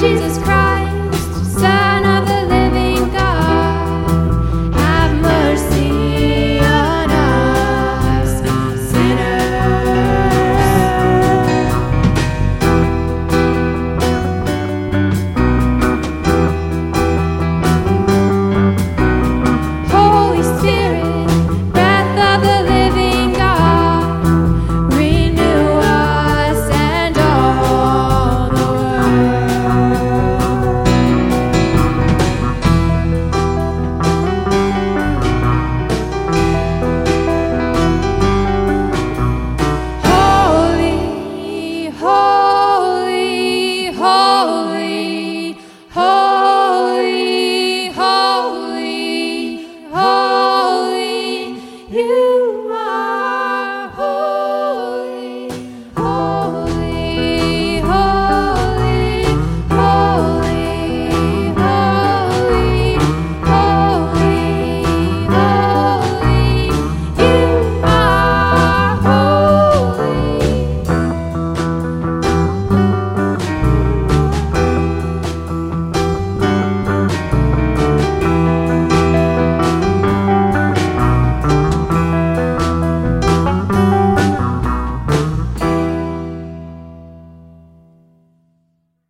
Jesus Christ,